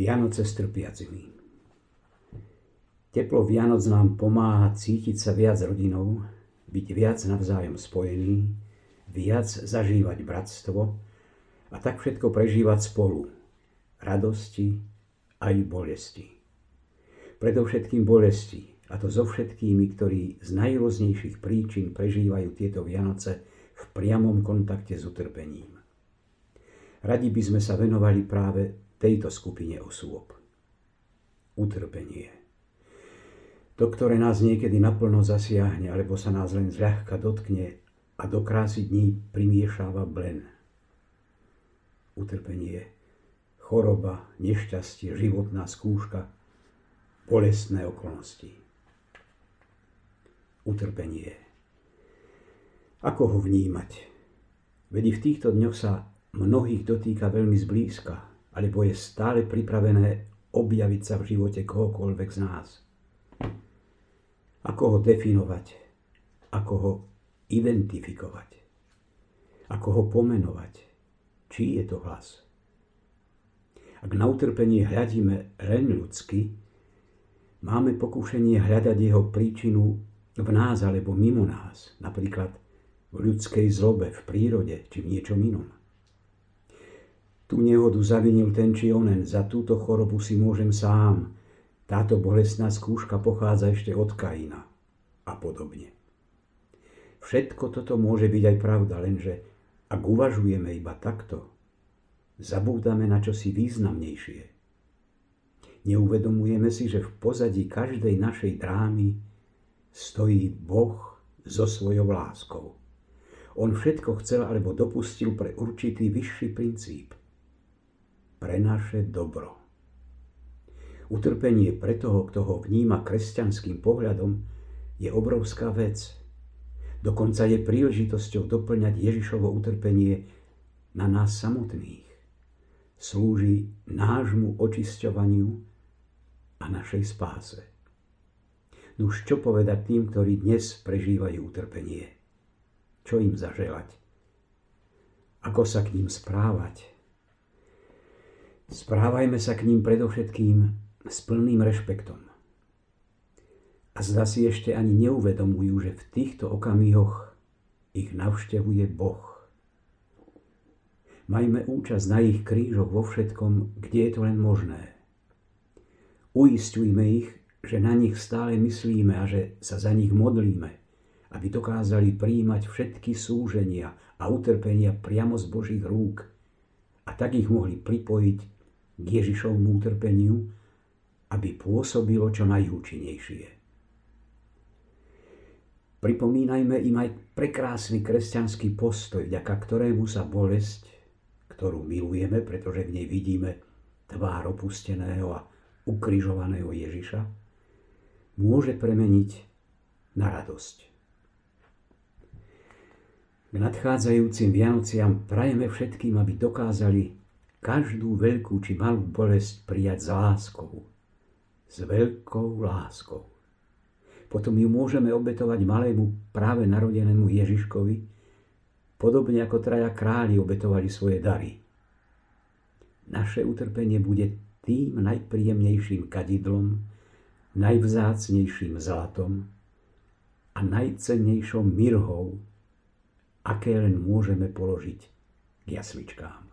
Vianoce s trpiacimi. Teplo Vianoc nám pomáha cítiť sa viac rodinou, byť viac navzájom spojený, viac zažívať bratstvo a tak všetko prežívať spolu. Radosti aj bolesti. Predovšetkým bolesti, a to so všetkými, ktorí z najrôznejších príčin prežívajú tieto Vianoce v priamom kontakte s utrpením. Radi by sme sa venovali práve tejto skupine osôb. Utrpenie. To, ktoré nás niekedy naplno zasiahne, alebo sa nás len zľahka dotkne a do krásy dní primiešáva blen. Utrpenie, choroba, nešťastie, životná skúška, bolestné okolnosti. Utrpenie. Ako ho vnímať? Veď v týchto dňoch sa mnohých dotýka veľmi zblízka alebo je stále pripravené objaviť sa v živote kohokoľvek z nás. Ako ho definovať? Ako ho identifikovať? Ako ho pomenovať? Čí je to hlas? Ak na utrpenie hľadíme len ľudsky, máme pokúšenie hľadať jeho príčinu v nás alebo mimo nás, napríklad v ľudskej zlobe, v prírode či v niečom inom. Tú nehodu zavinil ten či onen, za túto chorobu si môžem sám. Táto bolestná skúška pochádza ešte od Kaina a podobne. Všetko toto môže byť aj pravda, lenže ak uvažujeme iba takto, zabúdame na čosi významnejšie. Neuvedomujeme si, že v pozadí každej našej drámy stojí Boh so svojou láskou. On všetko chcel alebo dopustil pre určitý vyšší princíp pre naše dobro. Utrpenie pre toho, kto ho vníma kresťanským pohľadom, je obrovská vec. Dokonca je príležitosťou doplňať Ježišovo utrpenie na nás samotných. Slúži nášmu očisťovaniu a našej spáse. Nuž čo povedať tým, ktorí dnes prežívajú utrpenie? Čo im zaželať? Ako sa k ním správať? Správajme sa k ním predovšetkým s plným rešpektom. A zda si ešte ani neuvedomujú, že v týchto okamihoch ich navštevuje Boh. Majme účasť na ich krížoch vo všetkom, kde je to len možné. Uistujme ich, že na nich stále myslíme a že sa za nich modlíme, aby dokázali príjmať všetky súženia a utrpenia priamo z Božích rúk a tak ich mohli pripojiť k Ježišovmu utrpeniu, aby pôsobilo čo najúčinnejšie. Pripomínajme im aj prekrásny kresťanský postoj, vďaka ktorému sa bolesť, ktorú milujeme, pretože v nej vidíme tvár opusteného a ukrižovaného Ježiša, môže premeniť na radosť. K nadchádzajúcim Vianociam prajeme všetkým, aby dokázali každú veľkú či malú bolesť prijať s láskou. S veľkou láskou. Potom ju môžeme obetovať malému práve narodenému Ježiškovi, podobne ako traja králi obetovali svoje dary. Naše utrpenie bude tým najpríjemnejším kadidlom, najvzácnejším zlatom a najcennejšou mirhou, aké len môžeme položiť k jasličkám.